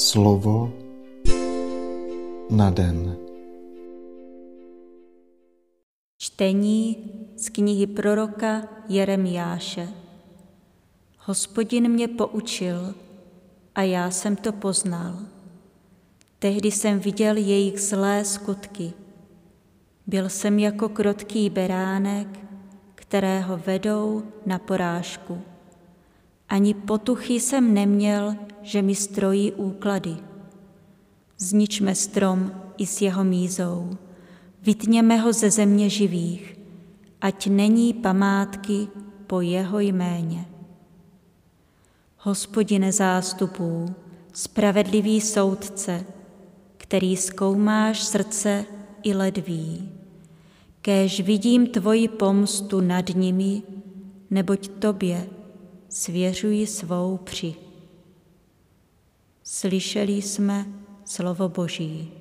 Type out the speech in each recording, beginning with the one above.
Slovo na den. Čtení z knihy proroka Jeremiáše. Hospodin mě poučil a já jsem to poznal. Tehdy jsem viděl jejich zlé skutky. Byl jsem jako krotký beránek, kterého vedou na porážku. Ani potuchy jsem neměl, že mi strojí úklady. Zničme strom i s jeho mízou, vytněme ho ze země živých, ať není památky po jeho jméně. Hospodine zástupů, spravedlivý soudce, který zkoumáš srdce i ledví, kéž vidím tvoji pomstu nad nimi, neboť tobě svěřuji svou při. Slyšeli jsme slovo Boží.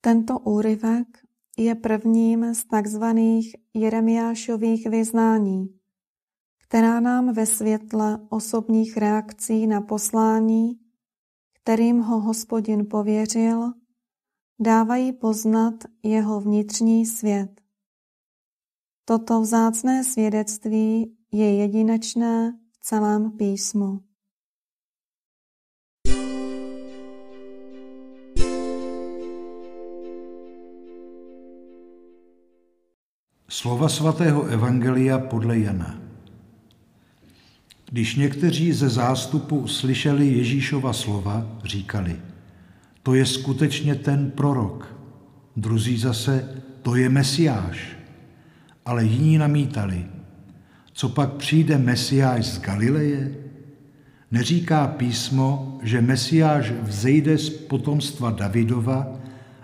Tento úryvek je prvním z takzvaných Jeremiášových vyznání, která nám ve světle osobních reakcí na poslání, kterým ho hospodin pověřil, dávají poznat jeho vnitřní svět. Toto vzácné svědectví je jedinečné v celém písmu. Slova svatého Evangelia podle Jana. Když někteří ze zástupu slyšeli Ježíšova slova, říkali, to je skutečně ten prorok. Druzí zase, to je Mesiáš. Ale jiní namítali, co pak přijde Mesiáš z Galileje? Neříká písmo, že Mesiáš vzejde z potomstva Davidova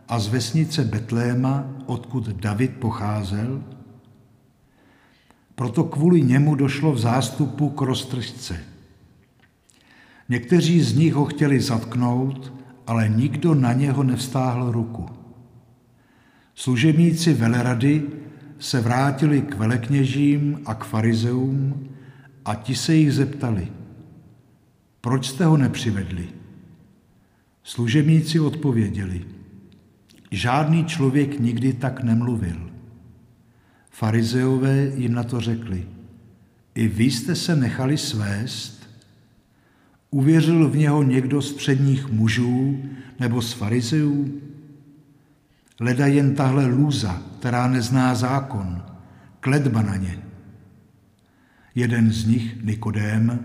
a z vesnice Betléma, odkud David pocházel? Proto kvůli němu došlo v zástupu k roztržce. Někteří z nich ho chtěli zatknout, ale nikdo na něho nevstáhl ruku. Služebníci velerady se vrátili k velekněžím a k farizeům a ti se jich zeptali, proč jste ho nepřivedli? Služebníci odpověděli, žádný člověk nikdy tak nemluvil. Farizeové jim na to řekli, i vy jste se nechali svést? Uvěřil v něho někdo z předních mužů nebo z farizeů? Leda jen tahle lůza, která nezná zákon, kledba na ně. Jeden z nich, Nikodém,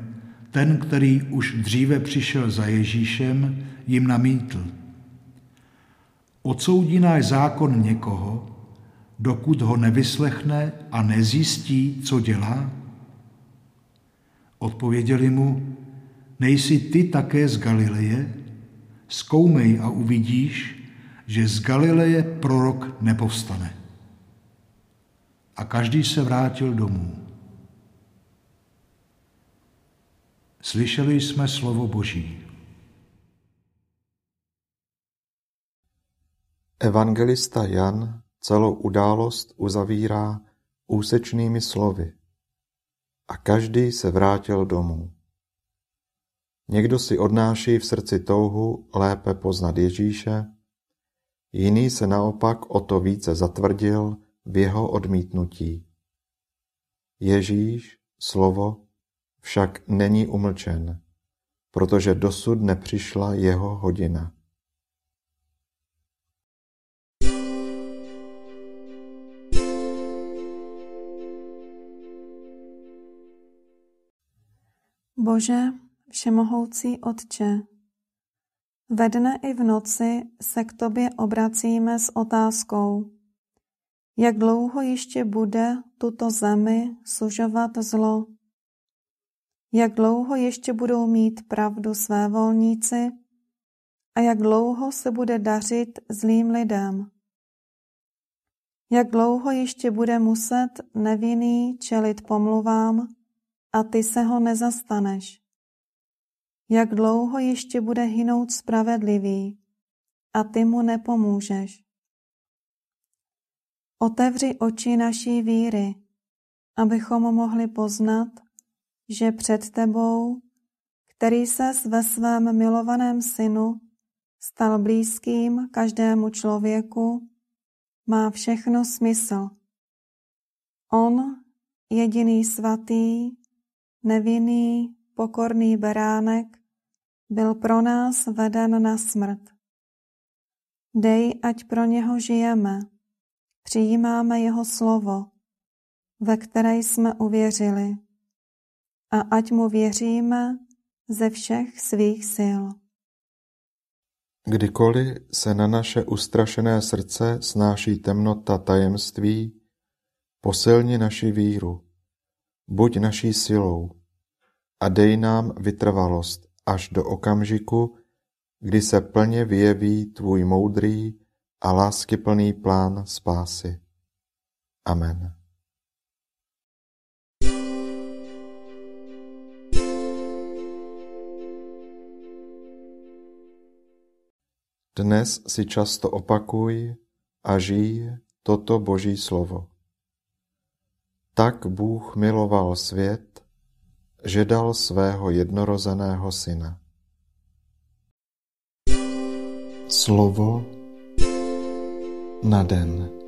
ten, který už dříve přišel za Ježíšem, jim namítl. Odsoudí náš zákon někoho, dokud ho nevyslechne a nezjistí, co dělá? Odpověděli mu, nejsi ty také z Galileje? Zkoumej a uvidíš, že z Galileje prorok nepovstane. A každý se vrátil domů. Slyšeli jsme slovo Boží. Evangelista Jan celou událost uzavírá úsečnými slovy. A každý se vrátil domů. Někdo si odnáší v srdci touhu lépe poznat Ježíše, jiný se naopak o to více zatvrdil v jeho odmítnutí. Ježíš, slovo, však není umlčen, protože dosud nepřišla jeho hodina. Bože, všemohoucí Otče, ve dne i v noci se k Tobě obracíme s otázkou, jak dlouho ještě bude tuto zemi sužovat zlo? Jak dlouho ještě budou mít pravdu své volníci a jak dlouho se bude dařit zlým lidem? Jak dlouho ještě bude muset nevinný čelit pomluvám a ty se ho nezastaneš. Jak dlouho ještě bude hynout spravedlivý a ty mu nepomůžeš. Otevři oči naší víry, abychom mohli poznat, že před tebou, který se ve svém milovaném synu stal blízkým každému člověku, má všechno smysl. On, jediný svatý, nevinný, pokorný beránek, byl pro nás veden na smrt. Dej, ať pro něho žijeme, přijímáme jeho slovo, ve které jsme uvěřili, a ať mu věříme ze všech svých sil. Kdykoliv se na naše ustrašené srdce snáší temnota tajemství, posilni naši víru, buď naší silou a dej nám vytrvalost až do okamžiku, kdy se plně vyjeví tvůj moudrý a láskyplný plán spásy. Amen. Dnes si často opakuj a žij toto Boží slovo. Tak Bůh miloval svět, že dal svého jednorozeného syna. Slovo na den.